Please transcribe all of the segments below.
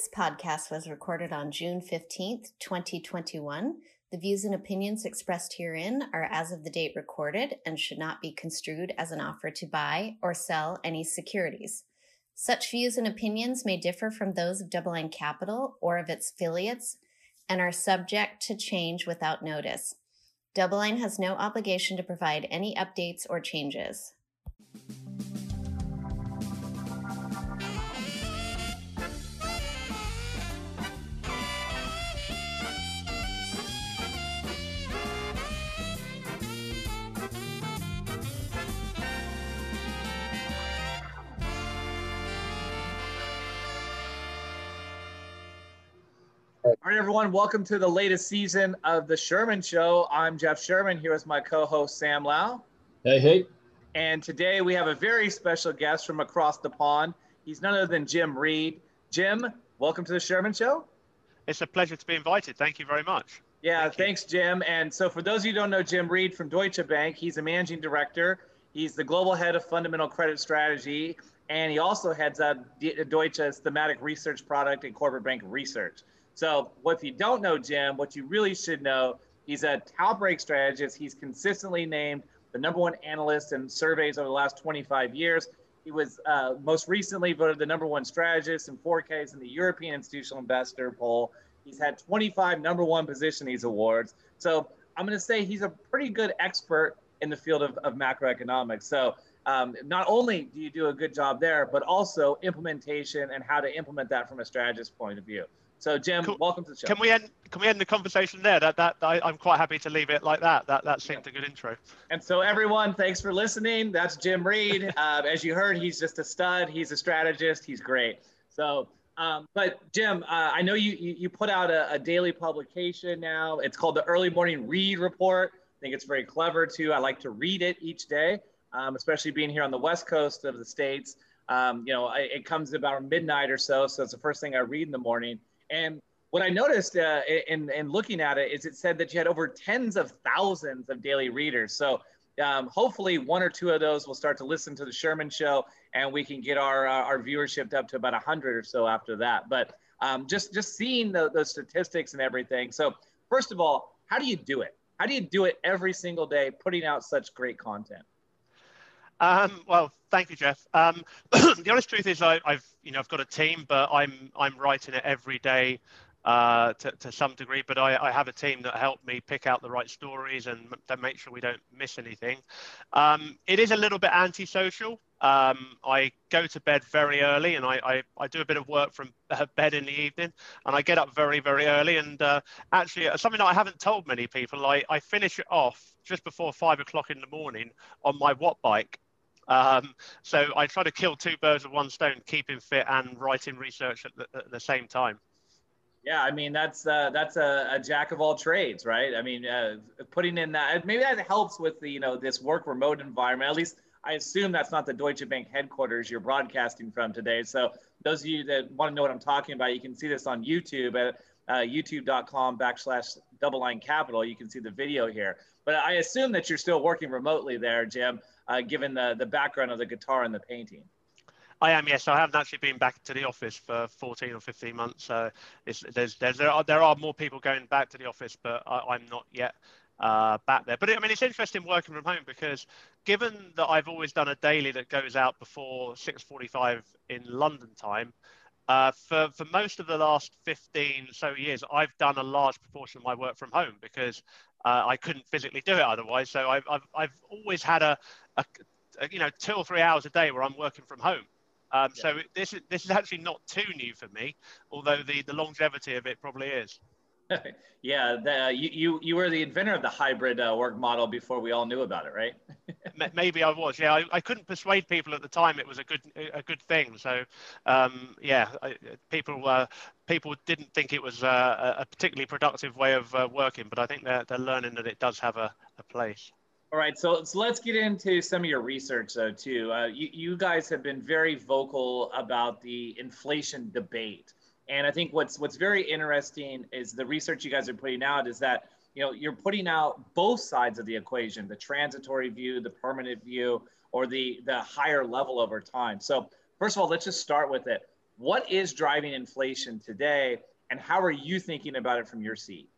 This podcast was recorded on June 15th, 2021. The views and opinions expressed herein are as of the date recorded and should not be construed as an offer to buy or sell any securities. Such views and opinions may differ from those of DoubleLine Capital or of its affiliates and are subject to change without notice. DoubleLine has no obligation to provide any updates or changes. Right, everyone, welcome to the latest season of The Sherman Show. I'm Jeff Sherman here with my co host, Sam Lau. Hey, hey. And today we have a very special guest from across the pond. He's none other than Jim Reid. Jim, welcome to The Sherman Show. It's a pleasure to be invited. Thank you very much. Yeah, Thank thanks, Jim. And so, for those of you who don't know Jim Reid from Deutsche Bank, he's a managing director. He's the global head of fundamental credit strategy, and he also heads up Deutsche's thematic research product and corporate bank research. So, what if you don't know Jim, what you really should know, he's a top break strategist. He's consistently named the number one analyst in surveys over the last 25 years. He was uh, most recently voted the number one strategist in 4Ks in the European Institutional Investor poll. He's had 25 number one position these awards. So I'm going to say he's a pretty good expert in the field of, of macroeconomics. So um, not only do you do a good job there, but also implementation and how to implement that from a strategist point of view. So, Jim, cool. welcome to the show. Can we end? Can we end the conversation there? That that I, am quite happy to leave it like that. That that seemed yeah. a good intro. And so, everyone, thanks for listening. That's Jim Reid. uh, as you heard, he's just a stud. He's a strategist. He's great. So, um, but Jim, uh, I know you, you, you put out a, a, daily publication now. It's called the Early Morning Reid Report. I think it's very clever too. I like to read it each day, um, especially being here on the west coast of the states. Um, you know, I, it comes about midnight or so, so it's the first thing I read in the morning. And what I noticed uh, in, in looking at it is it said that you had over tens of thousands of daily readers. So um, hopefully one or two of those will start to listen to the Sherman show and we can get our, uh, our viewership up to about 100 or so after that. But um, just, just seeing the, the statistics and everything. So first of all, how do you do it? How do you do it every single day, putting out such great content? Um, well, thank you, Jeff. Um, the honest truth is, I, have you know I've got a team, but I'm I'm writing it every day uh, to, to some degree. But I, I have a team that help me pick out the right stories and that make sure we don't miss anything. Um, it is a little bit antisocial. Um, I go to bed very early and I, I, I, do a bit of work from bed in the evening and I get up very, very early. And uh, actually, uh, something that I haven't told many people, I, I finish it off just before five o'clock in the morning on my Wattbike. Um, so I try to kill two birds with one stone, keeping fit and writing research at the, at the same time. Yeah, I mean that's uh, that's a, a, jack of all trades, right? I mean, uh, putting in that maybe that helps with the you know this work remote environment. At least I assume that's not the Deutsche Bank headquarters you're broadcasting from today. So those of you that want to know what I'm talking about, you can see this on YouTube at uh, youtube.com backslash double line capital. You can see the video here. But I assume that you're still working remotely there, Jim uh, given the, the background of the guitar and the painting. I am, yes. I haven't actually been back to the office for 14 or 15 months. So there's, there's, there, are, there are more people going back to the office, but I, am not yet uh, back there. But it, I mean, it's interesting working from home because given that I've always done a daily that goes out before 6.45 in London time, uh, for, for most of the last 15 so years, I've done a large proportion of my work from home because uh, I couldn't physically do it otherwise. So I've, I've, I've always had a, a, a, you know, two or three hours a day where I'm working from home. Um, yeah. So this is, this is actually not too new for me, although the, the longevity of it probably is. yeah, the, you, you you were the inventor of the hybrid uh, work model before we all knew about it, right? Maybe I was. Yeah, I, I couldn't persuade people at the time it was a good a good thing. So, um, yeah, I, people uh, people didn't think it was uh, a particularly productive way of uh, working, but I think they're they're learning that it does have a, a place. All right, so, so let's get into some of your research though too. Uh, you, you guys have been very vocal about the inflation debate. And I think what's what's very interesting is the research you guys are putting out is that you know you're putting out both sides of the equation, the transitory view, the permanent view, or the the higher level over time. So first of all, let's just start with it. What is driving inflation today, and how are you thinking about it from your seat?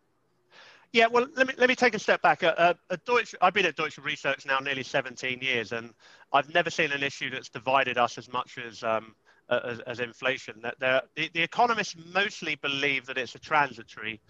Yeah, well, let me let me take a step back. Uh, uh, Deutsche, I've been at Deutsche Research now nearly 17 years, and I've never seen an issue that's divided us as much as um, as, as, inflation. That the, the economists mostly believe that it's a transitory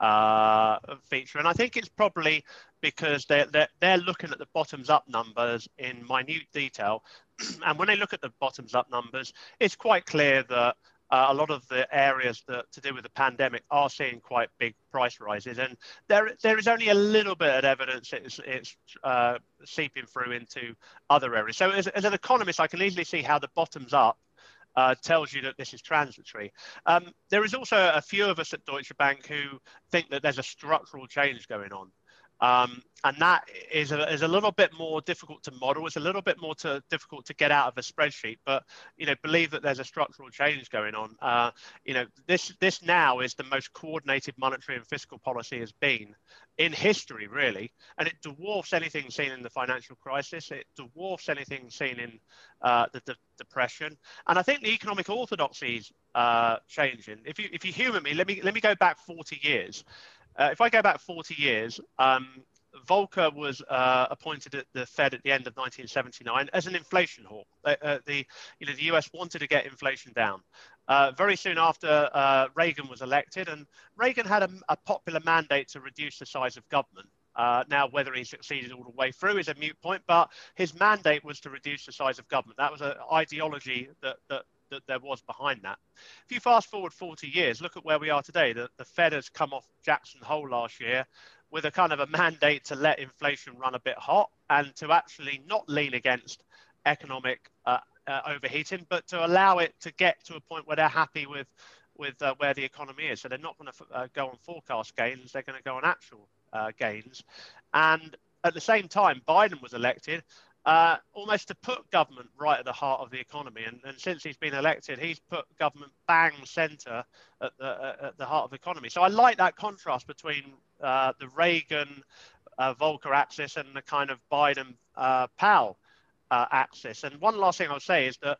uh, feature, and I think it's probably because they're, they're they're looking at the bottoms up numbers in minute detail, and when they look at the bottoms up numbers, it's quite clear that uh, a lot of the areas that to do with the pandemic are seeing quite big price rises, and there there is only a little bit of evidence it's it's uh, seeping through into other areas. So as, as an economist, I can easily see how the bottoms up uh, tells you that this is transitory. Um, there is also a few of us at Deutsche Bank who think that there's a structural change going on. Um, and that is a, is a little bit more difficult to model. It's a little bit more to, difficult to get out of a spreadsheet, but you know, believe that there's a structural change going on. Uh, you know, this this now is the most coordinated monetary and fiscal policy has been in history, really, and it dwarfs anything seen in the financial crisis. It dwarfs anything seen in uh, the, depression, and I think the economic orthodoxy is uh, changing. If you if you humour me, let me let me go back 40 years. Uh, if I go back 40 years, um, Volcker was uh, appointed at the Fed at the end of 1979 as an inflation hawk. Uh, uh, the, you know, the US wanted to get inflation down. Uh, very soon after, uh, Reagan was elected, and Reagan had a, a, popular mandate to reduce the size of government. Now, whether he succeeded all the way through is a mute point, but his mandate was to reduce the size of government. That was an ideology that, that that there was behind that. If you fast forward 40 years, look at where we are today. The, the Fed has come off Jackson Hole last year with a kind of a mandate to let inflation run a bit hot and to actually not lean against economic uh, uh, overheating, but to allow it to get to a point where they're happy with with uh, where the economy is. So they're not going to uh, go on forecast gains; they're going to go on actual uh, gains. And at the same time, Biden was elected uh, almost to put government right at the heart of the economy. And, and since he's been elected, he's put government bang centre at the, uh, at the heart of the economy. So I like that contrast between uh, the Reagan uh, Volcker axis and the kind of Biden uh, Powell uh, axis. And one last thing I'll say is that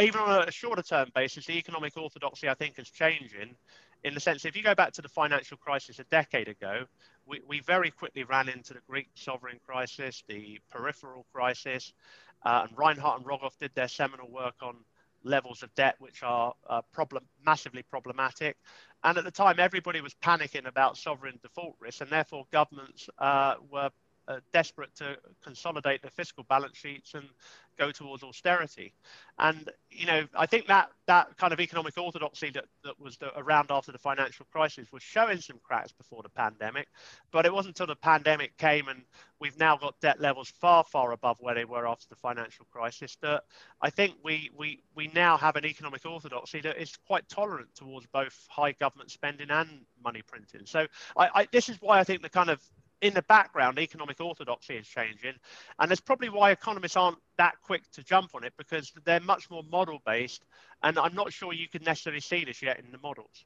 even on a shorter term basis, the economic orthodoxy I think is changing in the sense if you go back to the financial crisis a decade ago, we, we very quickly ran into the Greek sovereign crisis, the peripheral crisis, uh, and Reinhart and Rogoff did their seminal work on levels of debt which are uh, problem, massively problematic. And at the time, everybody was panicking about sovereign default risk, and therefore governments uh, were uh, desperate to consolidate their fiscal balance sheets and go towards austerity. And you know, I think that that kind of economic orthodoxy that, that was the, around after the financial crisis was showing some cracks before the pandemic. But it wasn't until the pandemic came and we've now got debt levels far, far above where they were after the financial crisis that I think we we we now have an economic orthodoxy that is quite tolerant towards both high government spending and money printing. So I, I this is why I think the kind of in the background, economic orthodoxy is changing. And that's probably why economists aren't that quick to jump on it because they're much more model based. And I'm not sure you can necessarily see this yet in the models.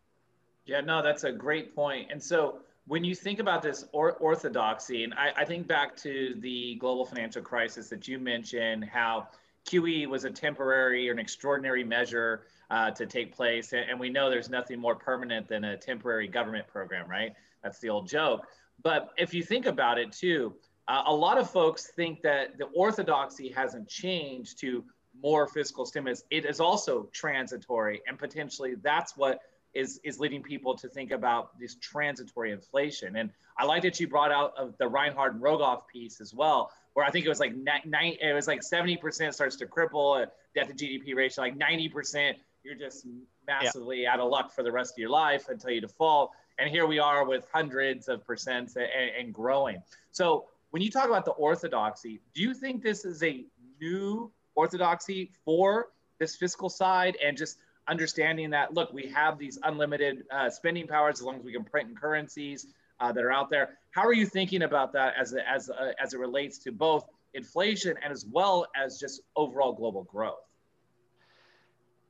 Yeah, no, that's a great point. And so when you think about this or- orthodoxy, and I, I think back to the global financial crisis that you mentioned, how QE was a temporary or an extraordinary measure uh, to take place. And, and we know there's nothing more permanent than a temporary government program, right? That's the old joke. But if you think about it too, uh, a lot of folks think that the orthodoxy hasn't changed to more fiscal stimulus. It is also transitory, and potentially that's what is is leading people to think about this transitory inflation. And I like that you brought out of the Reinhart and Rogoff piece as well, where I think it was like nine, it was like seventy percent starts to cripple a debt to GDP ratio, like ninety percent you're just massively yeah. out of luck for the rest of your life until you default. And here we are with hundreds of percents and, and growing. So when you talk about the orthodoxy, do you think this is a new orthodoxy for this fiscal side and just understanding that look we have these unlimited uh, spending powers as long as we can print in currencies uh, that are out there how are you thinking about that as as as it relates to both inflation and as well as just overall global growth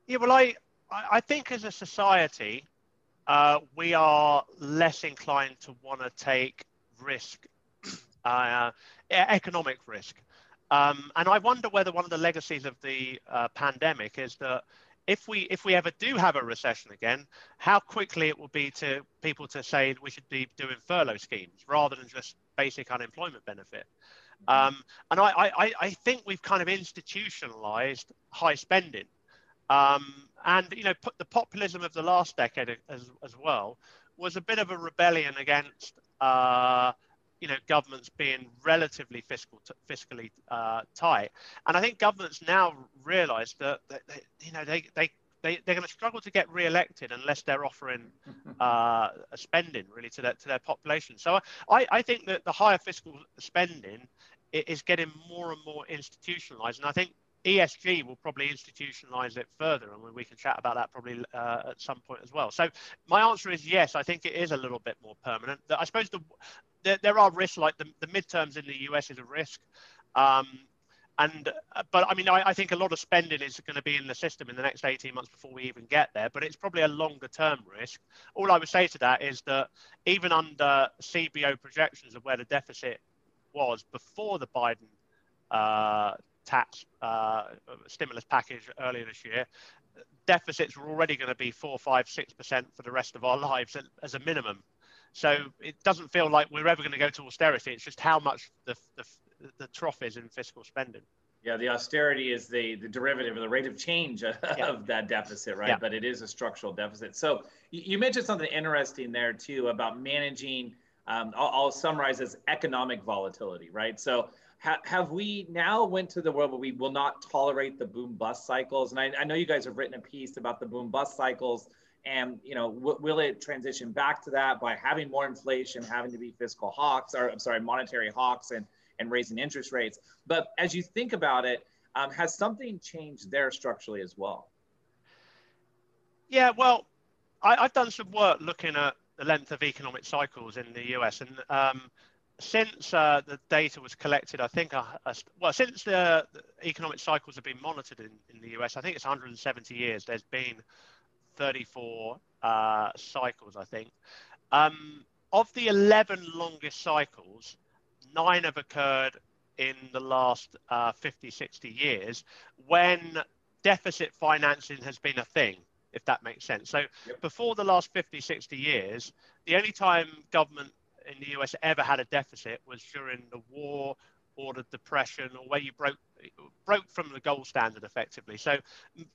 yeah well i i think as a society uh, we are less inclined to want to take risk, uh, economic risk. Um, and I wonder whether one of the legacies of the uh, pandemic is that if we if we ever do have a recession again, how quickly it will be to people to say we should be doing furlough schemes rather than just basic unemployment benefit. Mm-hmm. Um, and I, I, I think we've kind of institutionalized high spending. Um, and you know, the populism of the last decade as, as well was a bit of a rebellion against uh, you know governments being relatively fiscal fiscally uh, tight, and I think governments now realise that, that they, you know they they they, they're going to struggle to get re-elected unless they're offering uh, a spending really to their to their population. So I, I think that the higher fiscal spending is getting more and more institutionalized, and I think ESG will probably institutionalize it further, and we can chat about that probably uh, at some point as well. So my answer is yes. I think it is a little bit more permanent. I suppose the, the there are risks, like the, the midterms in the US is a risk. Um, and uh, but I mean, I, I, think a lot of spending is going to be in the system in the next 18 months before we even get there. But it's probably a longer term risk. All I would say to that is that even under CBO projections of where the deficit was before the Biden uh, tax uh, stimulus package earlier this year, deficits were already going to be four, five, six percent for the rest of our lives as a minimum. So it doesn't feel like we're ever going to go to austerity. It's just how much the, the, the trough is in fiscal spending. Yeah, the austerity is the, the derivative of the rate of change of yeah. that deficit, right? Yeah. But it is a structural deficit. So you mentioned something interesting there too about managing. Um, I'll, I'll, summarize as economic volatility, right? So ha- have we now went to the world where we will not tolerate the boom bust cycles? And I, I know you guys have written a piece about the boom bust cycles and you know w- will it transition back to that by having more inflation having to be fiscal hawks or i'm sorry monetary hawks and and raising interest rates but as you think about it um, has something changed there structurally as well yeah well I, have done some work looking at the length of economic cycles in the us and um, since uh, the data was collected, I think, uh, uh, well, since the, the, economic cycles have been monitored in, in the US, I think it's 170 years, there's been 34 uh, cycles, I think. Um, of the 11 longest cycles, nine have occurred in the last uh, 50, 60 years when deficit financing has been a thing, if that makes sense. So yep. before the last 50, 60 years, the only time government in the US ever had a deficit was during the war or the depression or where you broke broke from the gold standard effectively. So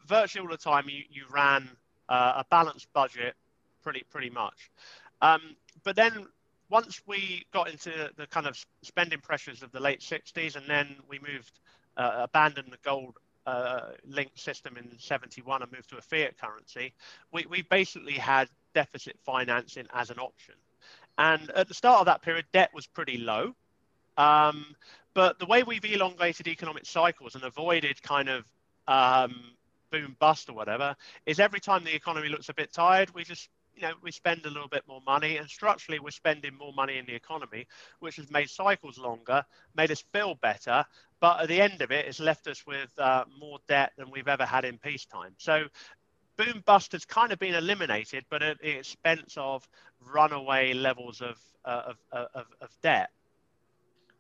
virtually all the time you, you ran uh, a balanced budget, pretty pretty much. Um, but then once we got into the kind of spending pressures of the late 60s, and then we moved, uh, abandoned the gold uh, linked system in 71 and moved to a fiat currency, we, we basically had deficit financing as an option. And at the start of that period, debt was pretty low. Um, but the way we've elongated economic cycles and avoided kind of um, boom bust or whatever is every time the economy looks a bit tired we just you know we spend a little bit more money. And structurally we're spending more money in the economy which has made cycles longer made us feel better. But at the end of it it's left us with uh, more debt than we've ever had in peacetime. So boom bust has kind of been eliminated but at the expense of runaway levels of, uh, of, of, of debt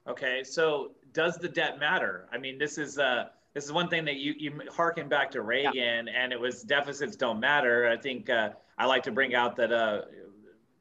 okay so does the debt matter i mean this is uh this is one thing that you you harken back to Reagan, yeah. and it was deficits don't matter. I think uh, I like to bring out that uh,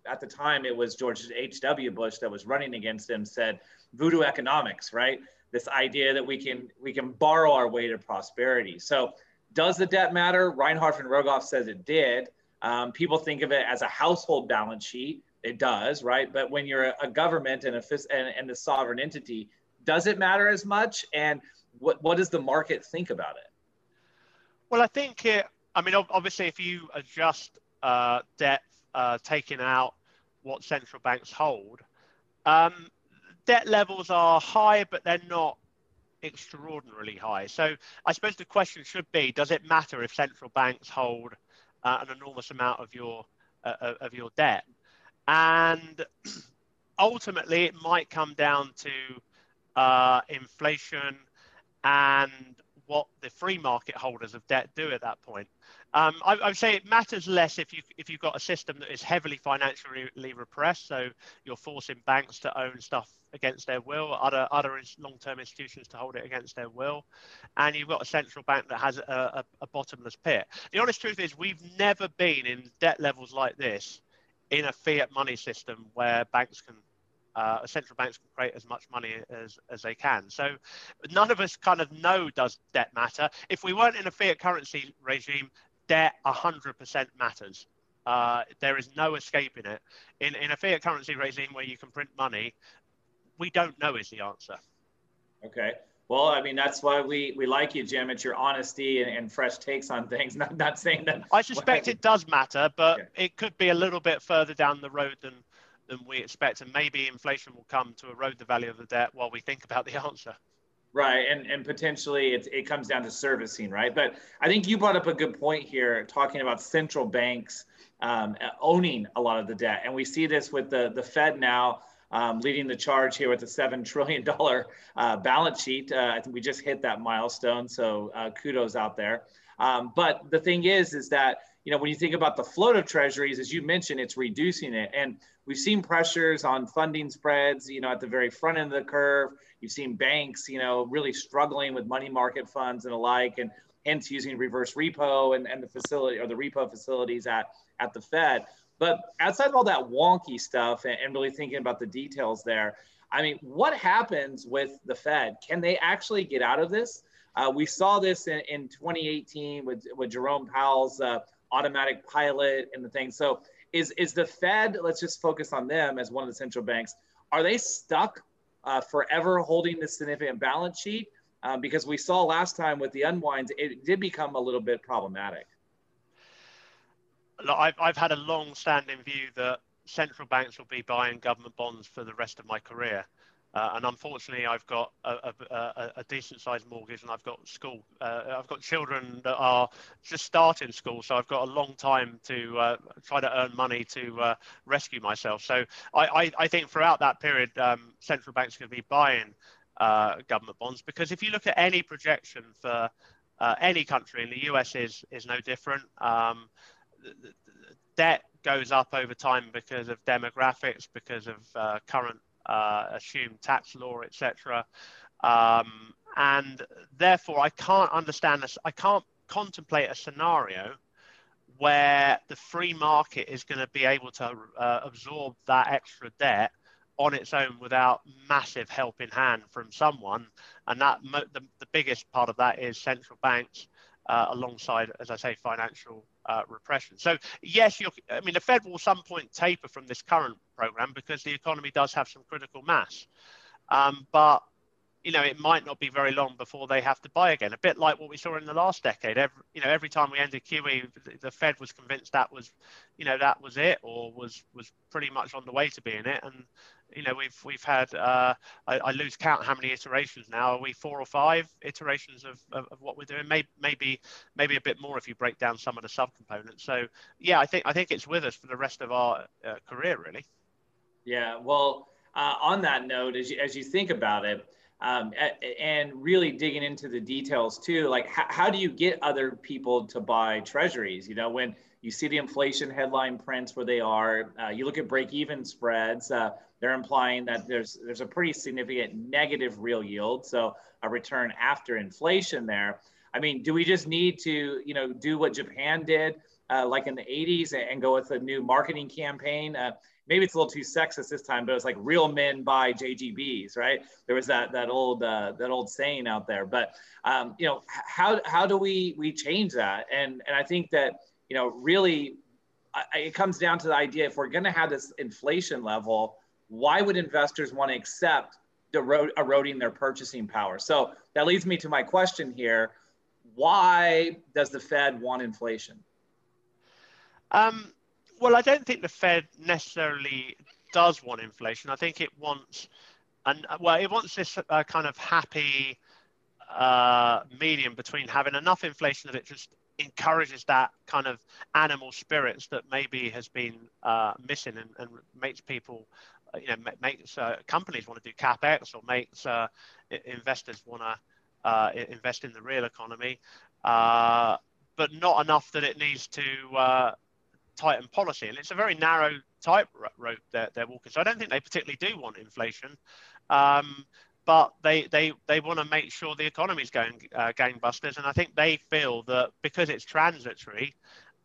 at the time it was George H. W. Bush that was running against him. Said voodoo economics, right? This idea that we can we can borrow our way to prosperity. So does the debt matter? Reinhart and Rogoff says it did. Um, people think of it as a household balance sheet. It does, right? But when you're a, a government and a and, and the sovereign entity, does it matter as much? And what what does the market think about it? Well, I think it. I mean, obviously, if you adjust uh, debt uh, taking out what central banks hold, um, debt levels are high, but they're not extraordinarily high. So I suppose the question should be: Does it matter if central banks hold uh, an enormous amount of your uh, of your debt? And ultimately, it might come down to uh, inflation and what the free market holders of debt do at that point. Um, I, I, would say it matters less if you if you've got a system that is heavily financially repressed, so you're forcing banks to own stuff against their will, other other long-term institutions to hold it against their will, and you've got a central bank that has a, a, a bottomless pit. The honest truth is, we've never been in debt levels like this in a fiat money system where banks can uh, central banks can create as much money as, as they can. So none of us kind of know does debt matter. If we weren't in a fiat currency regime, debt 100% matters. Uh, there is no escaping it. In, in a fiat currency regime where you can print money, we don't know is the answer. Okay. Well, I mean, that's why we, we like you, Jim. It's your honesty and, and fresh takes on things. Not, not saying that. I suspect it does matter, but it could be a little bit further down the road than, than we expect. And maybe inflation will come to erode the value of the debt while we think about the answer. Right, and and potentially it, it comes down to servicing, right? But I think you brought up a good point here, talking about central banks um, owning a lot of the debt, and we see this with the the Fed now um, leading the charge here with a seven trillion dollar uh, balance sheet. Uh, I think we just hit that milestone, so uh, kudos out there. Um, but the thing is, is that you know when you think about the float of treasuries, as you mentioned, it's reducing it, and we've seen pressures on funding spreads. You know, at the very front end of the curve You've seen banks, you know, really struggling with money market funds and alike, and hence using reverse repo and, and the facility or the repo facilities at, at the Fed. But outside of all that wonky stuff and, and really thinking about the details there, I mean, what happens with the Fed? Can they actually get out of this? Uh, we saw this in, in 2018 with, with Jerome Powell's uh, automatic pilot and the thing. So is, is the Fed, let's just focus on them as one of the central banks, are they stuck uh, forever holding this significant balance sheet um, because we saw last time with the unwinds, it did become a little bit problematic. Look, I've, I've had a long standing view that central banks will be buying government bonds for the rest of my career. Uh, and unfortunately, I've got a, a, a, decent sized mortgage and I've got school. Uh, I've got children that are just starting school, so I've got a long time to uh, try to earn money to uh, rescue myself. So I, I, I, think throughout that period, um, central banks are going to be buying uh, government bonds because if you look at any projection for uh, any country, and the US is, is no different, um, debt goes up over time because of demographics, because of current uh, assumed tax law, etc. Um, and therefore, I can't understand this. I can't contemplate a scenario where the free market is going to be able to uh, absorb that extra debt on its own without massive help in hand from someone. And that the, the biggest part of that is central banks uh, alongside, as I say, financial uh, repression. So yes, I mean the Fed will some point taper from this current program because the economy does have some critical mass, um, but you know it might not be very long before they have to buy again. A bit like what we saw in the last decade. Every, you know, every time we ended QE, the Fed was convinced that was, you know, that was it, or was was pretty much on the way to being it, and you know we've we've had uh, I, I, lose count how many iterations now. Are we four or five iterations of, of, of, what we're doing? Maybe maybe maybe a bit more if you break down some of the subcomponents. So yeah i think i think it's with us for the rest of our uh, career really. Yeah well uh, on that note as you, as you think about it um, and really digging into the details too like how, how do you get other people to buy treasuries? You know when you see the inflation headline prints where they are uh, you look at break even spreads uh, they're implying that there's there's a pretty significant negative real yield, so a return after inflation there. I mean, do we just need to you know do what Japan did uh, like in the 80s and go with a new marketing campaign? Uh, maybe it's a little too sexist this time, but it's like real men buy JGBs, right? There was that that old uh, that old saying out there. But um, you know, how how do we we change that? And and I think that you know really it comes down to the idea if we're going to have this inflation level why would investors want to accept eroding their purchasing power? So that leads me to my question here. Why does the Fed want inflation? Um, well, I don't think the Fed necessarily does want inflation. I think it wants, and well, it wants this uh, kind of happy uh, medium between having enough inflation that it just encourages that kind of animal spirits that maybe has been uh, missing and, and, makes people uh, you know makes uh, companies want to do capex or makes uh, investors want to uh, invest in the real economy. Uh, but not enough that it needs to tighten policy. And it's a very narrow type rope they're, they're walking. So I don't think they particularly do want inflation. Um, but they they they want to make sure the economy is going uh, gangbusters, and I think they feel that because it's transitory,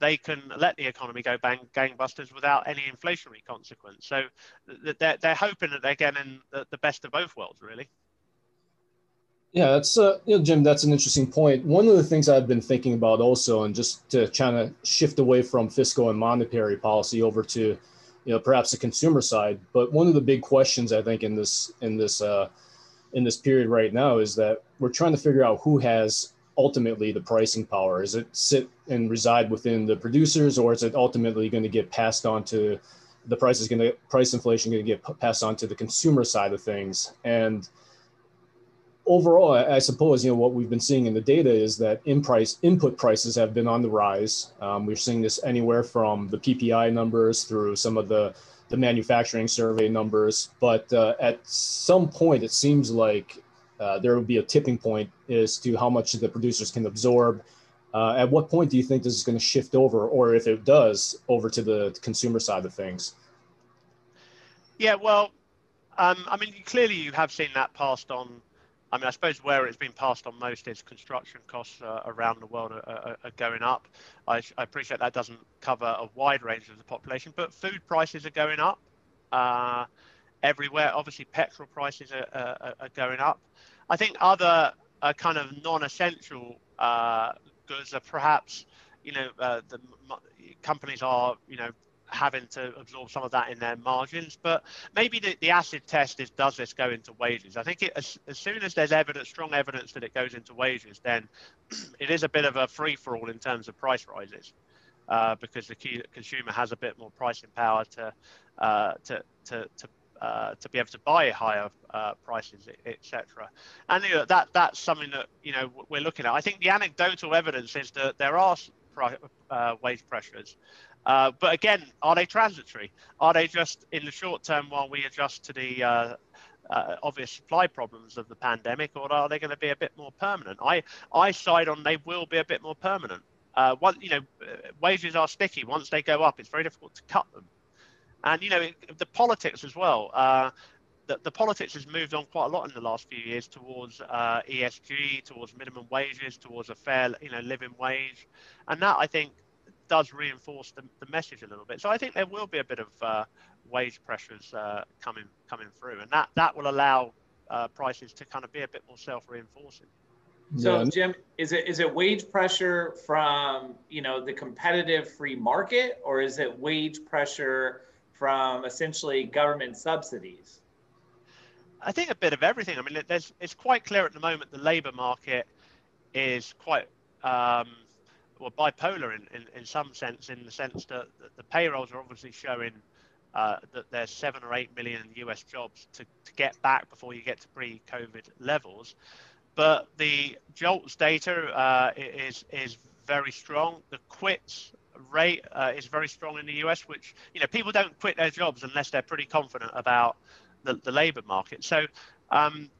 they can let the economy go bang gangbusters without any inflationary consequence. So they're they're hoping that they're getting the, the best of both worlds, really. Yeah, that's uh, you know, Jim. That's an interesting point. One of the things I've been thinking about also, and just to kind of shift away from fiscal and monetary policy over to, you know, perhaps the consumer side. But one of the big questions I think in this in this uh, in this period right now is that we're trying to figure out who has ultimately the pricing power. Is it sit and reside within the producers, or is it ultimately going to get passed on to the price is going to price inflation going to get passed on to the consumer side of things and overall, I, suppose you know what we've been seeing in the data is that in price input prices have been on the rise. Um, we're seeing this anywhere from the PPI numbers through some of the the manufacturing survey numbers. But uh, at some point, it seems like uh, there will be a tipping point as to how much the producers can absorb. Uh, at what point do you think this is going to shift over, or if it does, over to the consumer side of things? Yeah, well, um, I mean, clearly you have seen that passed on I mean, I suppose where it's been passed on most is construction costs uh, around the world are, are, are going up. I, I, appreciate that doesn't cover a wide range of the population, but food prices are going up uh, everywhere. Obviously, petrol prices are, are, are, going up. I think other uh, kind of non-essential uh, goods are perhaps, you know, uh, the companies are, you know, having to absorb some of that in their margins. But maybe the, the acid test is does this go into wages? I think it, as, as soon as there's evidence, strong evidence that it goes into wages, then it is a bit of a free for all in terms of price rises. Uh, because the key consumer has a bit more pricing power to uh, to to to, uh, to be able to buy higher uh, prices, etc. And you know, that that's something that you know we're looking at. I think the anecdotal evidence is that there are uh, wage pressures, uh, but again, are they transitory? Are they just in the short term while we adjust to the uh, uh, obvious supply problems of the pandemic, or are they going to be a bit more permanent? I I side on they will be a bit more permanent. Uh, one, you know, wages are sticky. Once they go up, it's very difficult to cut them. And you know, the politics as well. Uh, the, the, politics has moved on quite a lot in the last few years towards ESG, towards minimum wages, towards a fair, you know, living wage, and that I think does reinforce the, the message a little bit. So I think there will be a bit of uh, wage pressures uh, coming coming through, and that that will allow uh, prices to kind of be a bit more self-reinforcing. So Jim, is it is it wage pressure from you know the competitive free market, or is it wage pressure from essentially government subsidies? I think a bit of everything. I mean, there's it's quite clear at the moment the labour market is quite um, well, bipolar in, in, in some sense, in the sense that the payrolls are obviously showing uh, that there's seven or eight million US jobs to, to get back before you get to pre-COVID levels. But the JOLTS data uh, is is very strong. The quits rate uh, is very strong in the US, which you know people don't quit their jobs unless they're pretty confident about the, the labor market. So um,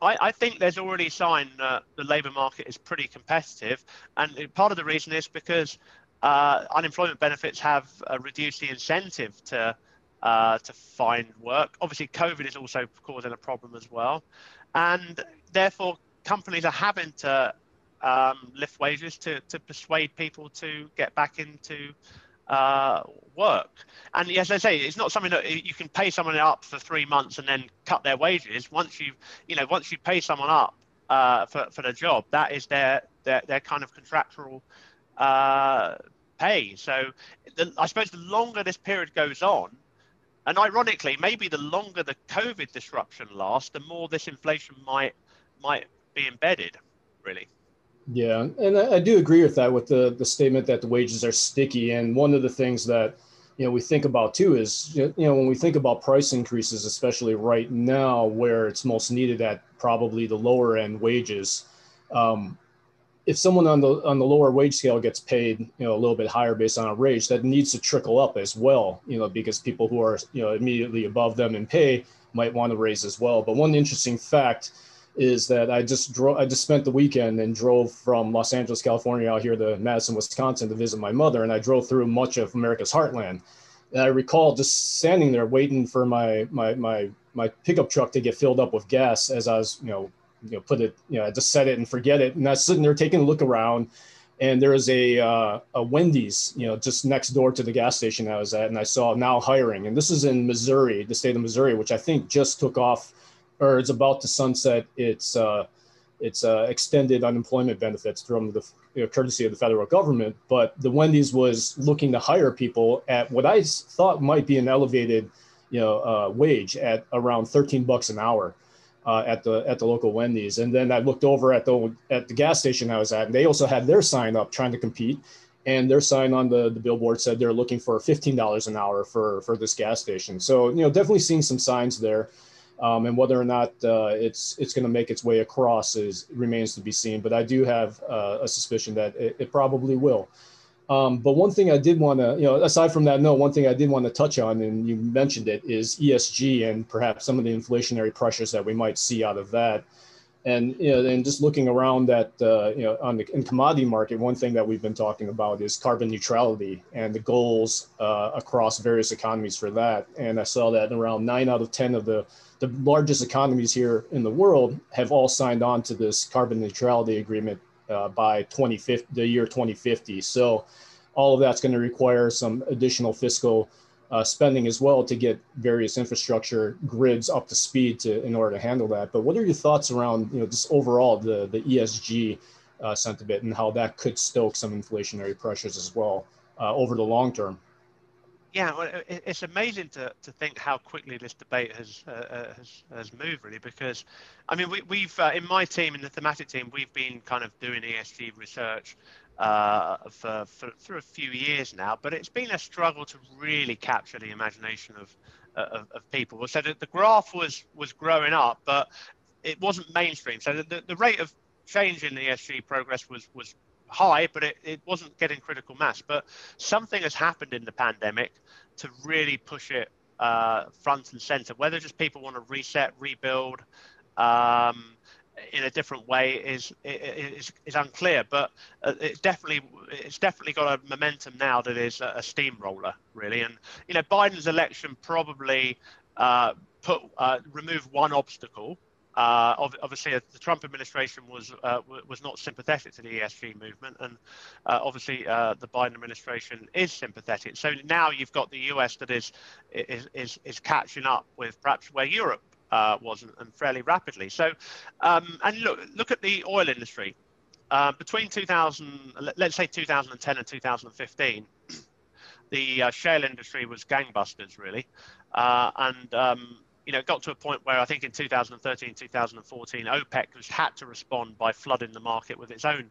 I, I, think there's already a sign that the labour market is pretty competitive, and part of the reason is because uh, unemployment benefits have uh, reduced the incentive to uh, to find work. Obviously, COVID is also causing a problem as well, and therefore companies are having to um, lift wages to to persuade people to get back into uh, work. And as I say, it's not something that you can pay someone up for three months and then cut their wages. Once you, you know, once you pay someone up uh, for for the job, that is their their, their kind of contractual uh, pay. So the, I suppose the longer this period goes on, and ironically, maybe the longer the COVID disruption lasts, the more this inflation might might be embedded, really. Yeah, and I, I do agree with that with the the statement that the wages are sticky. And one of the things that you know we think about too is you know when we think about price increases, especially right now where it's most needed at probably the lower end wages. Um, if someone on the on the lower wage scale gets paid you know a little bit higher based on a wage that needs to trickle up as well you know because people who are you know immediately above them in pay might want to raise as well but one interesting fact is that I just drove. I just spent the weekend and drove from Los Angeles, California, out here to Madison, Wisconsin, to visit my mother, and I drove through much of America's heartland. And I recall just standing there waiting for my my my my pickup truck to get filled up with gas as I was, you know, you know, put it, you know, just set it and forget it, and I was sitting there taking a look around and there was a, uh, a Wendy's, you know, just next door to the gas station I was at, and I saw now hiring, and this is in Missouri, the state of Missouri, which I think just took off, or it's about to sunset its uh, its uh, extended unemployment benefits from the you know, courtesy of the federal government. But the Wendy's was looking to hire people at what I thought might be an elevated, you know, uh, wage at around 13 bucks an hour uh, at the at the local Wendy's. And then I looked over at the at the gas station I was at, and they also had their sign up trying to compete. And their sign on the, the billboard said they're looking for $15 an hour for, for this gas station. So, you know, definitely seeing some signs there. Um, and whether or not uh, it's it's going to make its way across is remains to be seen. But I do have uh, a suspicion that it, it probably will. Um, but one thing I did want to, you know, aside from that, no, one thing I did want to touch on, and you mentioned it, is ESG and perhaps some of the inflationary pressures that we might see out of that. And you know, and just looking around that, uh, you know, on the in commodity market, one thing that we've been talking about is carbon neutrality and the goals uh, across various economies for that. And I saw that around nine out of ten of the the largest economies here in the world have all signed on to this carbon neutrality agreement uh, by 2050, the year 2050. So all of that's going to require some additional fiscal uh, spending as well to get various infrastructure grids up to speed to in order to handle that. But what are your thoughts around you know just overall the the ESG uh, sentiment and how that could stoke some inflationary pressures as well uh, over the long term? Yeah, well, it's amazing to, to think how quickly this debate has uh, uh, has, has moved, really. Because, I mean, we, have uh, in my team, in the thematic team, we've been kind of doing ESG research uh, for, for for a few years now, but it's been a struggle to really capture the imagination of of, of people. So the, the graph was was growing up, but it wasn't mainstream. So the, the rate of change in the ESG progress was was high, but it, it wasn't getting critical mass. But something has happened in the pandemic to really push it uh, front and center. Whether just people want to reset, rebuild um, in a different way is is, is unclear. But uh, it definitely it's definitely got a momentum now that is a, steamroller, really. And you know, Biden's election probably uh, put uh, one obstacle uh, obviously, uh, the Trump administration was uh, was not sympathetic to the ESG movement, and obviously uh, the Biden administration is sympathetic. So now you've got the US that is is is, is catching up with perhaps where Europe uh, was, and, fairly rapidly. So, um, and look look at the oil industry. between 2000, let's say 2010 and 2015, the shale industry was gangbusters, really, and um, you know, it got to a point where I think in 2013, 2014, OPEC was had to respond by flooding the market with its own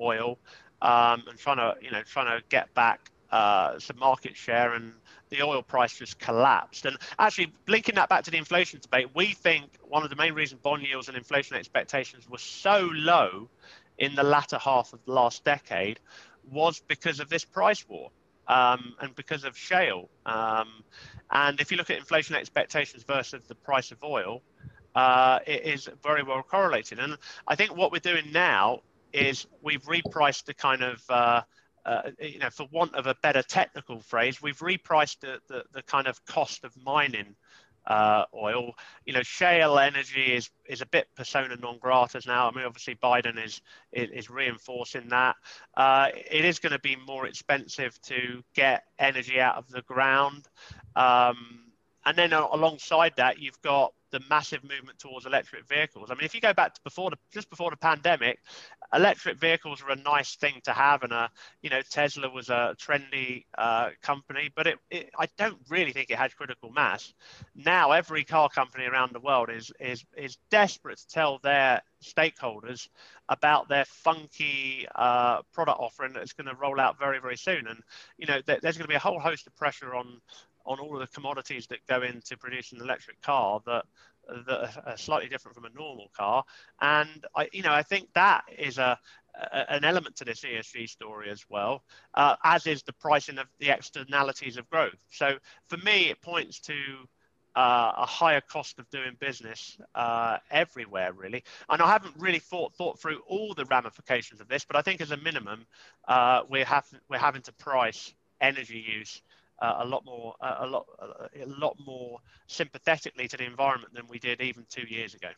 oil um, and trying to, you know, trying to get back uh, some market share, and the oil price just collapsed. And actually, linking that back to the inflation debate, we think one of the main reasons bond yields and inflation expectations were so low in the latter half of the last decade was because of this price war um, and because of shale. Um, and if you look at inflation expectations versus the price of oil, uh, it is very well correlated. And I think what we're doing now is we've repriced the kind of uh, uh, you know, for want of a better technical phrase, we've repriced the, the, the kind of cost of mining uh, oil. You know, shale energy is is a bit persona non grata now. I mean, obviously Biden is is, is reinforcing that. Uh, it is going to be more expensive to get energy out of the ground. Um, and then alongside that, you've got the massive movement towards electric vehicles. I mean, if you go back to before the just before the pandemic, electric vehicles were a nice thing to have, and a you know Tesla was a trendy uh, company, but it, it, I don't really think it had critical mass. Now every car company around the world is is is desperate to tell their stakeholders about their funky uh, product offering that's going to roll out very very soon, and you know th- there's going to be a whole host of pressure on on all of the commodities that go into producing an electric car that that are slightly different from a normal car. And I, you know, I think that is a, a an element to this ESG story as well, uh, as is the pricing of the externalities of growth. So for me, it points to uh, a higher cost of doing business uh, everywhere, really. And I haven't really thought thought through all the ramifications of this, but I think as a minimum, uh, we're having we're having to price energy use uh, a lot more uh, a lot a lot more sympathetically to the environment than we did even two years ago.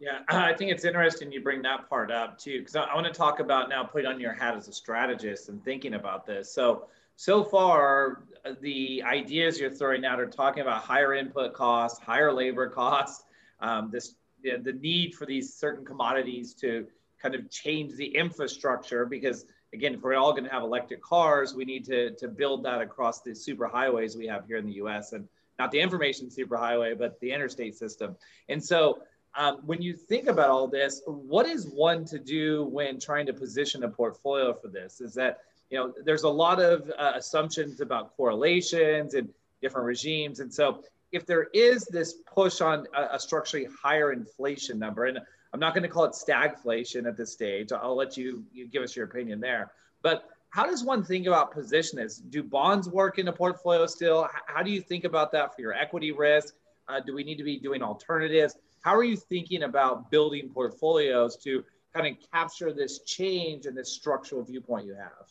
Yeah, I think it's interesting you bring that part up too, because I, want to talk about now putting on your hat as a strategist and thinking about this. So so far, uh, the ideas you're throwing out are talking about higher input costs, higher labor costs, um, this the need for these certain commodities to kind of change the infrastructure because again, if we're all going to have electric cars, we need to, to build that across the super highways we have here in the US and not the information superhighway, but the interstate system. And so um, when you think about all this, what is one to do when trying to position a portfolio for this? Is that you know, there's a lot of uh, assumptions about correlations and different regimes. And so if there is this push on a, a structurally higher inflation number, and I'm not going to call it stagflation at this stage, I'll let you, you give us your opinion there. But how does one think about position this? Do bonds work in a portfolio still? How do you think about that for your equity risk? Uh, do we need to be doing alternatives? How are you thinking about building portfolios to kind of capture this change and this structural viewpoint you have?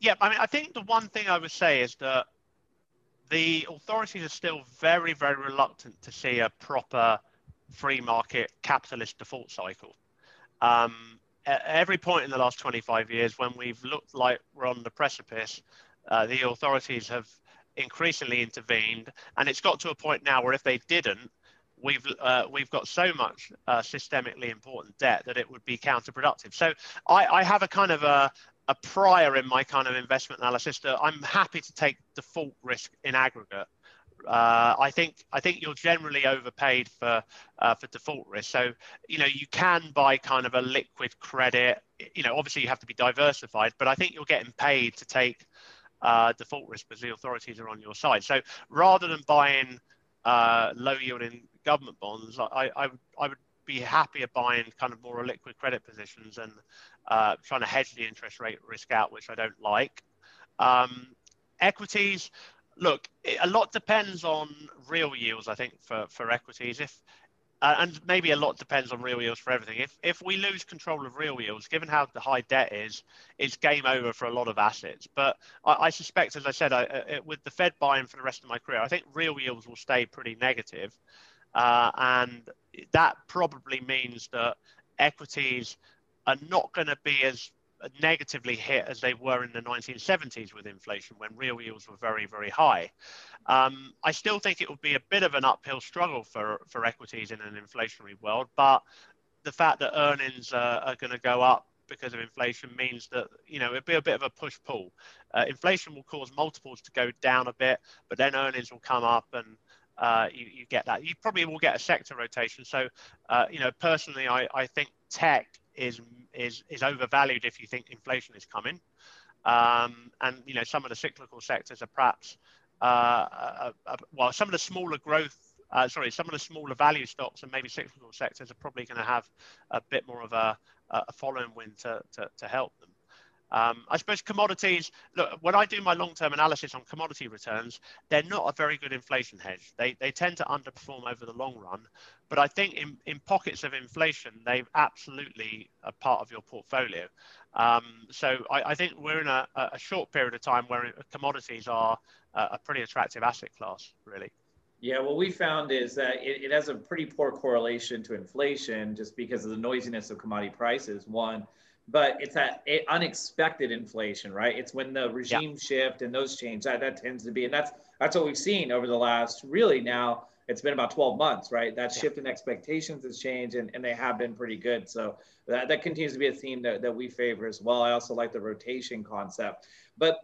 Yeah, I mean, I think the one thing I would say is that the authorities are still very, very reluctant to see a proper free market capitalist default cycle. Um, at every point in the last 25 years, when we've looked like we're on the precipice, uh, the authorities have increasingly intervened, and it's got to a point now where if they didn't, we've uh, we've got so much uh, systemically important debt that it would be counterproductive. So I, I have a kind of a, a prior in my kind of investment analysis that I'm happy to take default risk in aggregate. Uh, I think I think you're generally overpaid for uh, for default risk. So you know you can buy kind of a liquid credit. You know obviously you have to be diversified, but I think you're getting paid to take uh, default risk because the authorities are on your side. So rather than buying uh, low yielding government bonds, I, I, I would be happier buying kind of more liquid credit positions and uh, trying to hedge the interest rate risk out, which I don't like. Um, equities, look, a lot depends on real yields. I think for for equities, if uh, and maybe a lot depends on real yields for everything. If if we lose control of real yields, given how the high debt is, it's game over for a lot of assets. But I, I suspect, as I said, I, I, with the Fed buying for the rest of my career, I think real yields will stay pretty negative. Uh, and that probably means that equities are not going to be as negatively hit as they were in the 1970s with inflation when real yields were very, very high. Um, I still think it would be a bit of an uphill struggle for, for equities in an inflationary world, but the fact that earnings uh, are going to go up because of inflation means that you know it'll be a bit of a push pull. Uh, inflation will cause multiples to go down a bit, but then earnings will come up and uh, you, you, get that. You probably will get a sector rotation. So, uh, you know, personally, I, I think tech is is is overvalued if you think inflation is coming, um, and you know some of the cyclical sectors are perhaps uh, uh, uh, well, some of the smaller growth. sorry, some of the smaller value stocks and maybe cyclical sectors are probably going to have a bit more of a, a following wind to, to, to help them. Um, I suppose commodities, look, when I do my long term analysis on commodity returns, they're not a very good inflation hedge. They, they tend to underperform over the long run. But I think in, in pockets of inflation, they've absolutely a part of your portfolio. Um, so I, I, think we're in a, a, short period of time where commodities are a, a pretty attractive asset class, really. Yeah, what we found is that it, it has a pretty poor correlation to inflation just because of the noisiness of commodity prices. One, but it's that eh, unexpected inflation, right? It's when the regime yeah. shift and those change that that tends to be, and that's that's what we've seen over the last really now. It's been about 12 months, right? That yeah. shift in expectations has changed, and, and they have been pretty good. So that, that continues to be a theme that, that we favor as well. I also like the rotation concept, but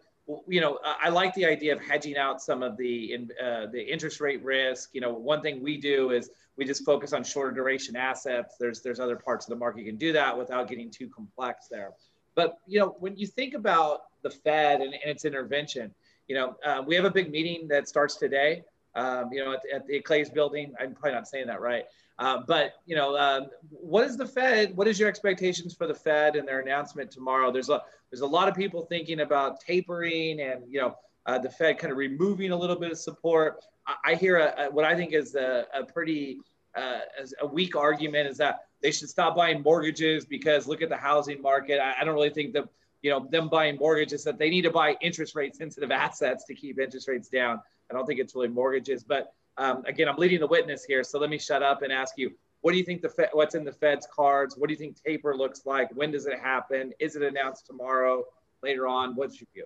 you know, I like the idea of hedging out some of the uh, the interest rate risk. You know, one thing we do is we just focus on shorter duration assets. There's there's other parts of the market you can do that without getting too complex there. But you know, when you think about the Fed and, and its intervention, you know, uh, we have a big meeting that starts today. Um, you know, at, at, the Clays building. I'm probably not saying that right. Uh, but you know, um, what is the Fed? What is your expectations for the Fed and their announcement tomorrow? There's a there's a lot of people thinking about tapering and you know uh, the Fed kind of removing a little bit of support. I, I hear a, a, what I think is a, a pretty uh, a weak argument is that they should stop buying mortgages because look at the housing market. I, I don't really think that you know them buying mortgages that they need to buy interest rate sensitive assets to keep interest rates down. I don't think it's really mortgages, but um, again, I'm leading the witness here, so let me shut up and ask you: What do you think the Fed, what's in the Fed's cards? What do you think taper looks like? When does it happen? Is it announced tomorrow? Later on? What's your view?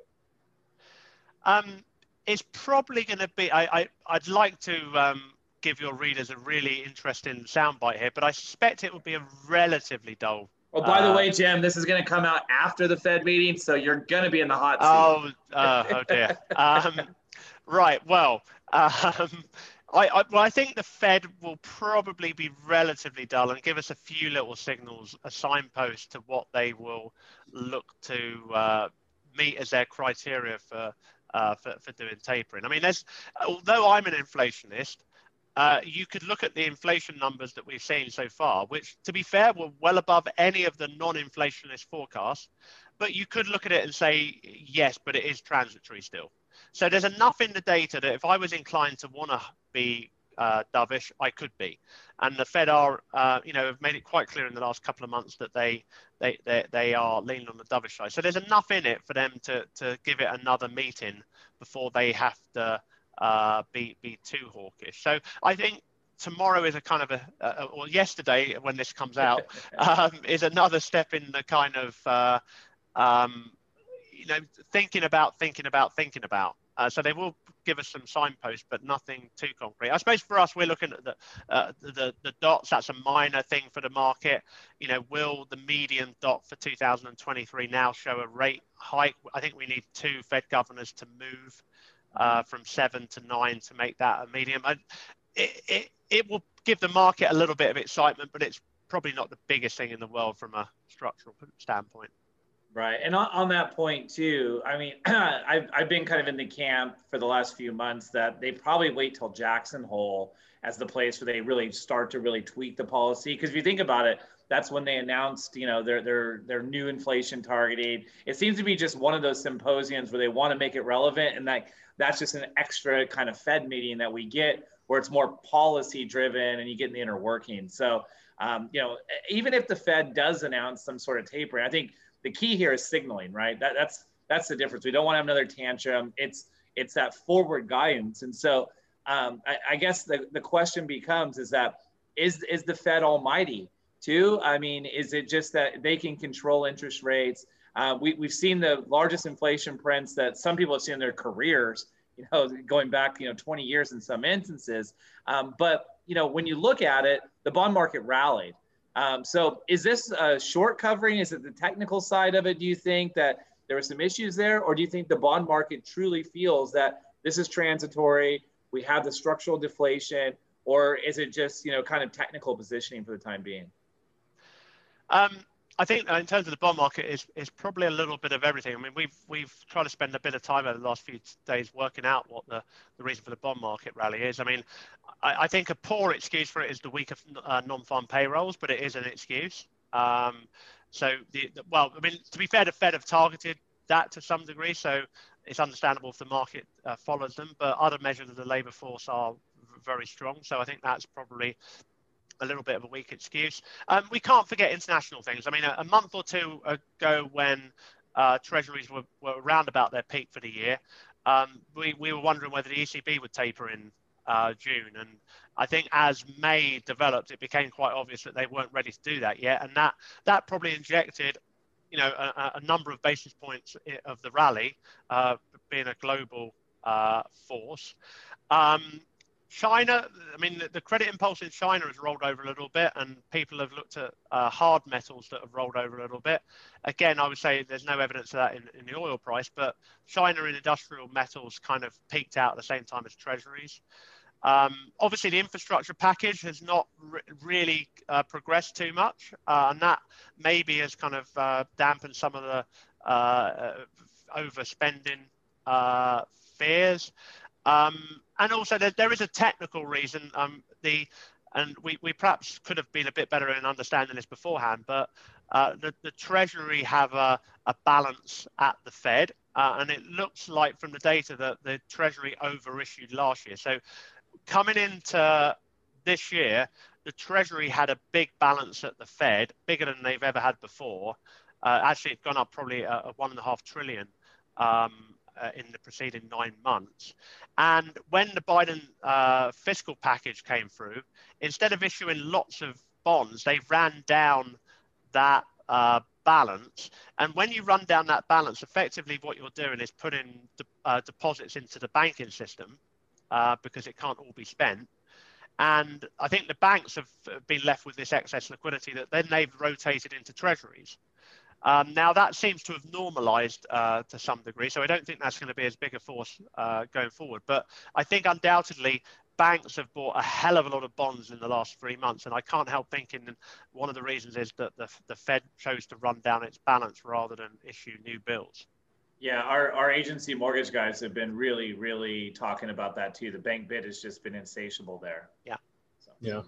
Um, it's probably going to be. I, I I'd like to um, give your readers a really interesting soundbite here, but I suspect it will be a relatively dull. Oh, by the uh, way, Jim, this is going to come out after the Fed meeting, so you're going to be in the hot seat. Oh, uh, oh dear. um, right. Well, um, I, I, well, I think the Fed will probably be relatively dull and give us a few little signals, a signpost to what they will look to uh, meet as their criteria for, uh, for, for doing tapering. I mean, there's, although I'm an inflationist, uh, you could look at the inflation numbers that we've seen so far, which, to be fair, were well above any of the non-inflationist forecasts. But you could look at it and say, yes, but it is transitory still. So there's enough in the data that if I was inclined to want to be uh, dovish, I could be. And the Fed are, uh, you know, have made it quite clear in the last couple of months that they they they, they are leaning on the dovish side. So there's enough in it for them to to give it another meeting before they have to uh, be be too hawkish. So I think tomorrow is a kind of a, a or yesterday when this comes out um, is another step in the kind of uh, um, you know thinking about thinking about thinking about. Uh, so they will give us some signposts, but nothing too concrete. I suppose for us, we're looking at the, uh, the the dots. That's a minor thing for the market. You know, will the median dot for 2023 now show a rate hike? I think we need two Fed governors to move uh, from seven to nine to make that a medium. And it, it, it will give the market a little bit of excitement, but it's probably not the biggest thing in the world from a structural standpoint. Right. And on, on that point, too, I mean, I've, I've been kind of in the camp for the last few months that they probably wait till Jackson Hole as the place where they really start to really tweak the policy. Because if you think about it, that's when they announced, you know, their their their new inflation targeting. It seems to be just one of those symposiums where they want to make it relevant, and like that's just an extra kind of Fed meeting that we get where it's more policy driven and you get in the inner working. So, um, you know, even if the Fed does announce some sort of tapering, I think the key here is signaling, right? That, that's that's the difference. We don't want to have another tantrum. It's it's that forward guidance. And so, um, I, I guess the, the question becomes: is that is is the Fed almighty too? I mean, is it just that they can control interest rates? Uh, we, we've seen the largest inflation prints that some people have seen in their careers, you know, going back, you know, 20 years in some instances. Um, but, you know, when you look at it, the bond market rallied. Um, so is this a short covering? Is it the technical side of it? Do you think that there were some issues there? Or do you think the bond market truly feels that this is transitory? We have the structural deflation, or is it just, you know, kind of technical positioning for the time being? Um, I think in terms of the bond market is is probably a little bit of everything. I mean, we've we've tried to spend a bit of time over the last few days working out what the, the reason for the bond market rally is. I mean, I, I think a poor excuse for it is the weak of uh, non-farm payrolls, but it is an excuse. Um, so the, the, well, I mean, to be fair, the Fed have targeted that to some degree, so it's understandable if the market uh, follows them. But other measures of the labour force are very strong, so I think that's probably a little bit of a weak excuse. Um, we can't forget international things. I mean, a, a month or two ago, when uh, treasuries were, were around about their peak for the year, um, we, we were wondering whether the ECB would taper in uh, June. And I think as May developed, it became quite obvious that they weren't ready to do that yet. And that, that probably injected you know, a, a number of basis points of the rally, uh, being a global uh, force. Um, China, I mean, the, the, credit impulse in China has rolled over a little bit, and people have looked at uh, hard metals that have rolled over a little bit. Again, I would say there's no evidence of that in, in the oil price, but China in industrial metals kind of peaked out at the same time as treasuries. Um, obviously, the infrastructure package has not re- really uh, progressed too much, uh, and that maybe has kind of uh, dampened some of the uh, uh, overspending fears. Um, and also, there, there is a technical reason. Um, the and we, we perhaps could have been a bit better in understanding this beforehand, but uh, the, the Treasury have a, a balance at the Fed, uh, and it looks like from the data that the Treasury overissued last year. So coming into this year, the Treasury had a big balance at the Fed, bigger than they've ever had before. Uh, actually, it's gone up probably a, a one and a half trillion um, uh, in the preceding nine months. And when the Biden uh, fiscal package came through, instead of issuing lots of bonds, they ran down that uh, balance. And when you run down that balance, effectively what you're doing is putting de- uh, deposits into the banking system uh, because it can't all be spent. And I think the banks have been left with this excess liquidity that then they've rotated into treasuries. Um, now that seems to have normalized uh, to some degree, so I don't think that's going to be as big a force uh, going forward. But I think undoubtedly banks have bought a hell of a lot of bonds in the last three months, and I can't help thinking one of the reasons is that the, the Fed chose to run down its balance rather than issue new bills. Yeah, our, our agency mortgage guys have been really, really talking about that too. The bank bid has just been insatiable there. Yeah. So. Yeah.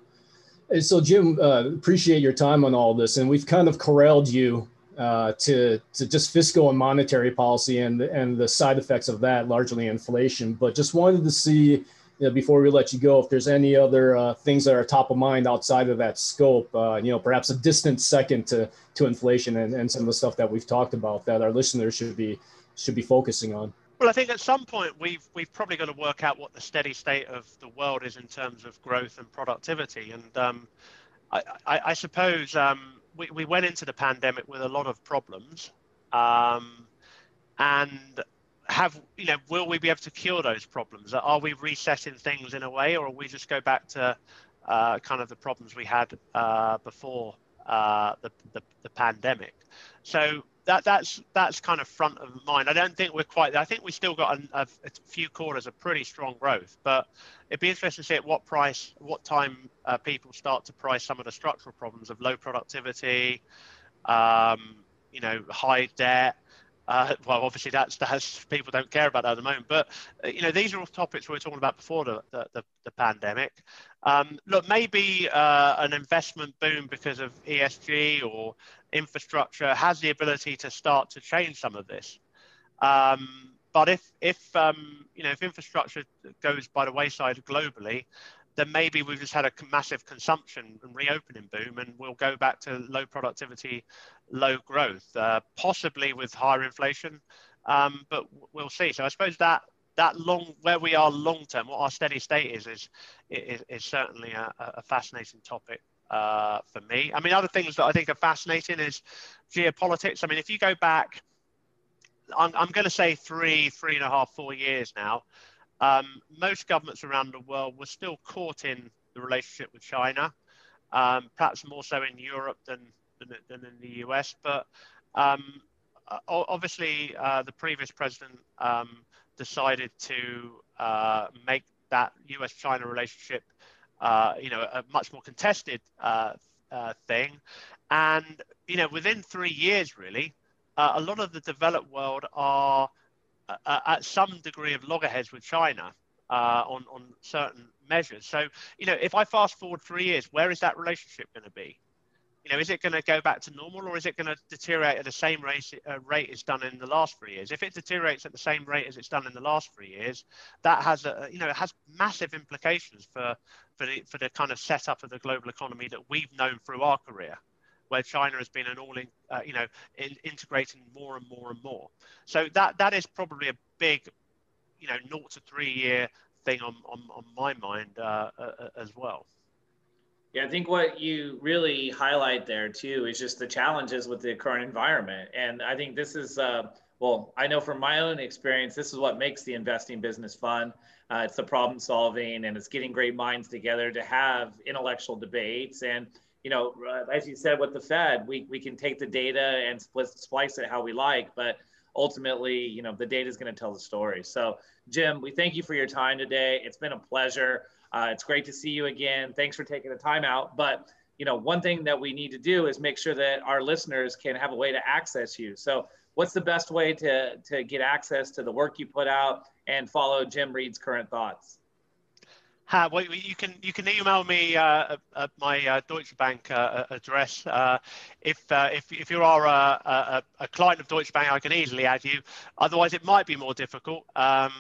And so, Jim, uh, appreciate your time on all this, and we've kind of corralled you uh, to to just fiscal and monetary policy and and the side effects of that, largely inflation. But just wanted to see you know, before we let you go, if there's any other uh, things that are top of mind outside of that scope, uh, you know, perhaps a distant second to to inflation and, and some of the stuff that we've talked about that our listeners should be should be focusing on. Well, I think at some point we've we've probably got to work out what the steady state of the world is in terms of growth and productivity, and um, I, I, I, suppose um, we, we went into the pandemic with a lot of problems, um, and have you know will we be able to cure those problems? Are we resetting things in a way or will we just go back to uh, kind of the problems we had uh, before uh, the, the, the, pandemic? So that that's that's kind of front of mind. I don't think we're quite i think we still got a, a, few quarters of pretty strong growth but it'd be interesting to see at what price what time uh, people start to price some of the structural problems of low productivity um, you know high debt uh, well, obviously that's that's people don't care about that at the moment. But uh, you know, these are all topics we were talking about before the the, the, the pandemic. Um, look, maybe uh, an investment boom because of ESG or infrastructure has the ability to start to change some of this. Um, but if if um, you know if infrastructure goes by the wayside globally, then maybe we've just had a massive consumption and reopening boom, and we'll go back to low productivity, low growth, uh, possibly with higher inflation. Um, but we'll see. So I suppose that that long where we are long term, what our steady state is, is is, is certainly a, a fascinating topic uh, for me. I mean, other things that I think are fascinating is geopolitics. I mean, if you go back, I'm, I'm going to say three, three and a half, four years now um, most governments around the world were still caught in the relationship with China, um, perhaps more so in Europe than, than, than in the US. But um, obviously, uh, the previous president um, decided to uh, make that US China relationship. Uh, you know, a much more contested uh, uh, thing, and you know, within three years, really, uh, a lot of the developed world are uh, at some degree of loggerheads with China uh, on on certain measures. So you know, if I fast forward three years, where is that relationship going to be? You know, is it going to go back to normal, or is it going to deteriorate at the same rate uh, rate it's done in the last three years? If it deteriorates at the same rate as it's done in the last three years, that has a you know it has massive implications for for the for the kind of setup of the global economy that we've known through our career where China has been an all in, uh, you know, in, integrating more and more and more. So that that is probably a big, you know, naught to three year thing on on, on my mind uh, uh, uh, as well. Yeah, I think what you really highlight there too is just the challenges with the current environment, and I think this is. Uh, well, I know from my own experience, this is what makes the investing business fun. Uh, it's the problem solving and it's getting great minds together to have intellectual debates and you know, uh, as you said with the Fed, we, we can take the data and split, splice it how we like, but ultimately, you know, the data is going to tell the story. So, Jim, we thank you for your time today. It's been a pleasure. Uh, it's great to see you again. Thanks for taking the time out. But, you know, one thing that we need to do is make sure that our listeners can have a way to access you. So, what's the best way to, to get access to the work you put out and follow Jim Reid's current thoughts? Well, you can you can email me uh, at my uh, Deutsche Bank uh, address. Uh, if uh, if if you are a, a, a, client of Deutsche Bank, I can easily add you. Otherwise, it might be more difficult. Um,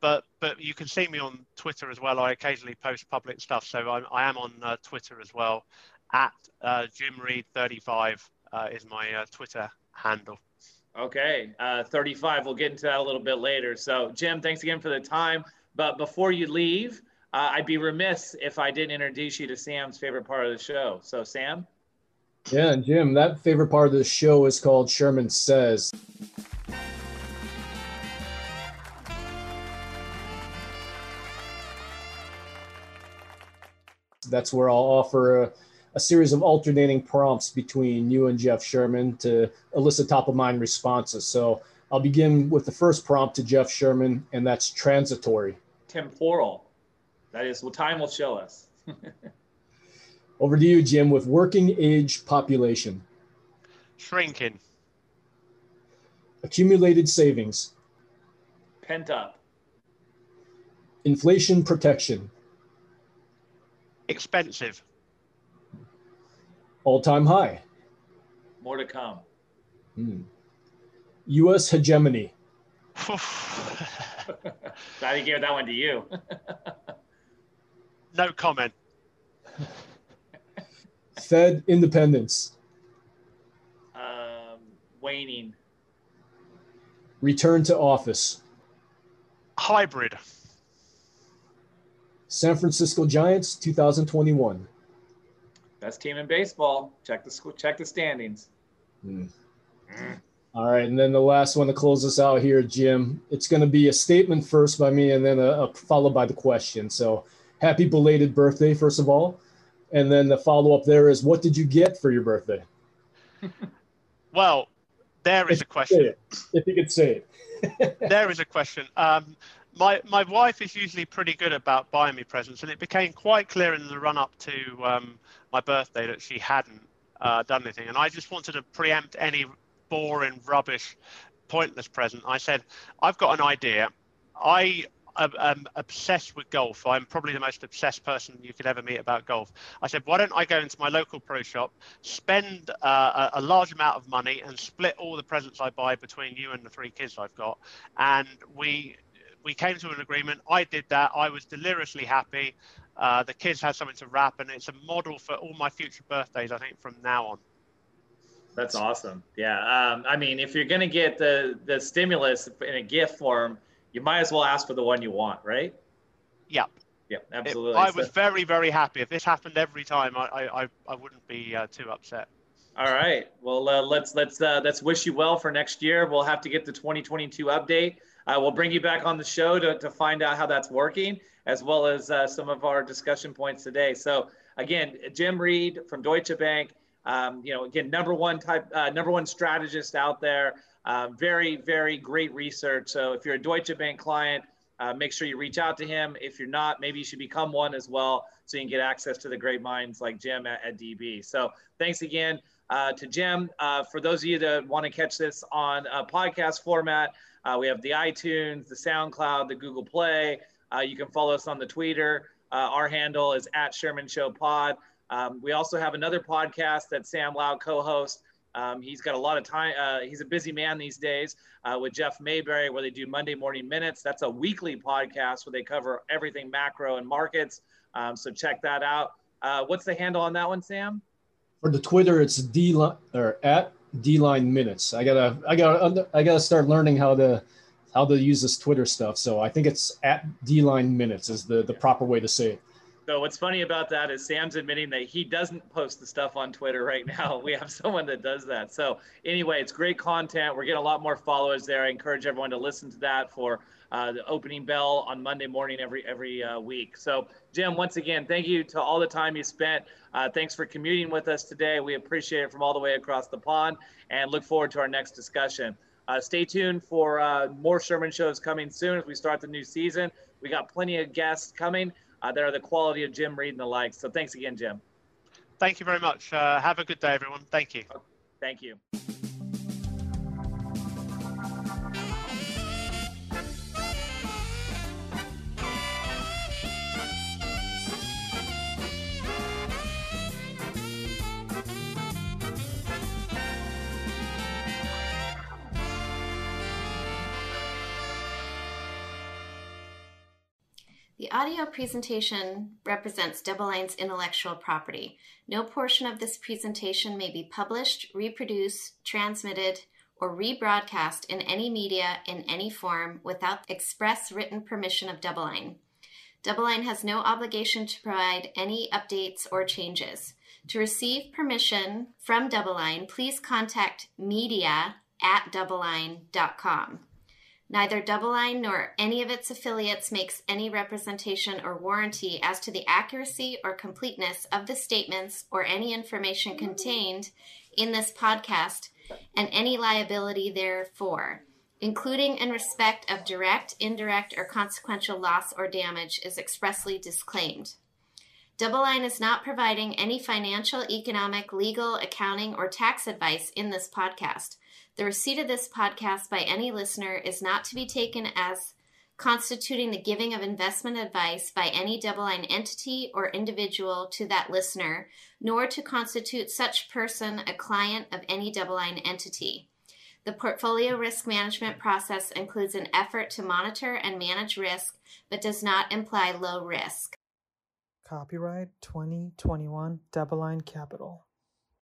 but but you can see me on Twitter as well. I occasionally post public stuff, so I'm, I am on uh, Twitter as well. At Jim Reid 35 is my Twitter handle. Okay, 35. We'll get into that a little bit later. So Jim, thanks again for the time. But before you leave. Uh, I'd be remiss if I didn't introduce you to Sam's favorite part of the show. So, Sam? Yeah, Jim, that favorite part of the show is called Sherman Says. That's where I'll offer a, a, series of alternating prompts between you and Jeff Sherman to elicit top of mind responses. So I'll begin with the first prompt to Jeff Sherman, and that's transitory. Temporal. That is what time will show us. Over to you, Jim, with working age population. Shrinking. Accumulated savings. Pent up. Inflation protection. Expensive. All time high. More to come. Hmm. U.S. hegemony. Glad to give that one to you. No comment. Fed independence. Um, waning. Return to office. Hybrid. San Francisco Giants 2021. Best team in baseball. Check the check the standings. Mm. Mm. All right, and then the last one to close us out here, Jim. It's going to be a statement first by me, and then a, a followed by the question. So happy belated birthday, first of all. And then the follow up there is, what did you get for your birthday? well, there is a question. If you could say it. there is a question. Um, my my wife is usually pretty good about buying me presents, and it became quite clear in the run up to um, my birthday that she hadn't uh, done anything, and I just wanted to preempt any boring, rubbish, pointless present. I said, I've got an idea. I I'm obsessed with golf. I'm probably the most obsessed person you could ever meet about golf. I said, why don't I go into my local pro shop, spend uh, a, a, large amount of money, and split all the presents I buy between you and the three kids I've got? And we we came to an agreement. I did that. I was deliriously happy. Uh, the kids had something to wrap, and it's a model for all my future birthdays. I think from now on. That's awesome. Yeah. Um, I mean, if you're going to get the the stimulus in a gift form you might as well ask for the one you want, right? Yeah. Yeah, absolutely. It, I was very, very happy. If this happened every time, I, I, I wouldn't be uh, too upset. All right. Well, uh, let's let's uh, let's wish you well for next year. We'll have to get the 2022 update. Uh, we'll bring you back on the show to, to find out how that's working, as well as uh, some of our discussion points today. So again, Jim Reid from Deutsche Bank. Um, you know, again, number one type, uh, number one strategist out there. Uh, very, very great research. So if you're a Deutsche Bank client, uh, make sure you reach out to him. If you're not, maybe you should become one as well so you can get access to the great minds like Jim at, at DB. So thanks again uh, to Jim. Uh, for those of you that want to catch this on a podcast format, uh, we have the iTunes, the SoundCloud, the Google Play. Uh, you can follow us on the Twitter. our handle is at Sherman Show Pod. Um, we also have another podcast that Sam Lau co-hosts um, he's got a lot of time. Uh, he's a busy man these days uh, with Jeff Mayberry, where they do Monday Morning Minutes. That's a weekly podcast where they cover everything macro and markets. Um, so check that out. Uh, what's the handle on that one, Sam? For the Twitter, it's D or at D line minutes. I gotta, I gotta, I gotta start learning how to how to use this Twitter stuff. So I think it's at D line minutes is the the proper way to say it. So what's funny about that is Sam's admitting that he doesn't post the stuff on Twitter right now. We have someone that does that. So anyway, it's great content. We're getting a lot more followers there. I encourage everyone to listen to that for uh, the opening bell on Monday morning every every uh, week. So Jim, once again, thank you to all the time you spent. Uh, thanks for commuting with us today. We appreciate it from all the way across the pond, and look forward to our next discussion. Uh, stay tuned for uh, more Sherman shows coming soon as we start the new season. We got plenty of guests coming uh, that are the quality of Jim Reid and the like. So thanks again, Jim. Thank you very much. Uh, have a good day, everyone. Thank you. Thank you. Audio presentation represents DoubleLine's intellectual property. No portion of this presentation may be published, reproduced, transmitted, or rebroadcast in any media in any form without express written permission of DoubleLine. DoubleLine has no obligation to provide any updates or changes. To receive permission from DoubleLine, please contact media at doubleline.com. Neither DoubleLine nor any of its affiliates makes any representation or warranty as to the accuracy or completeness of the statements or any information mm. contained in this podcast and any liability therefor, including in respect of direct, indirect, or consequential loss or damage, is expressly disclaimed. DoubleLine is not providing any financial, economic, legal, accounting, or tax advice in this podcast. The receipt of this podcast by any listener is not to be taken as constituting the giving of investment advice by any DoubleLine entity or individual to that listener, nor to constitute such person a client of any DoubleLine entity. The portfolio risk management process includes an effort to monitor and manage risk, but does not imply low risk. Copyright 2021 DoubleLine Capital.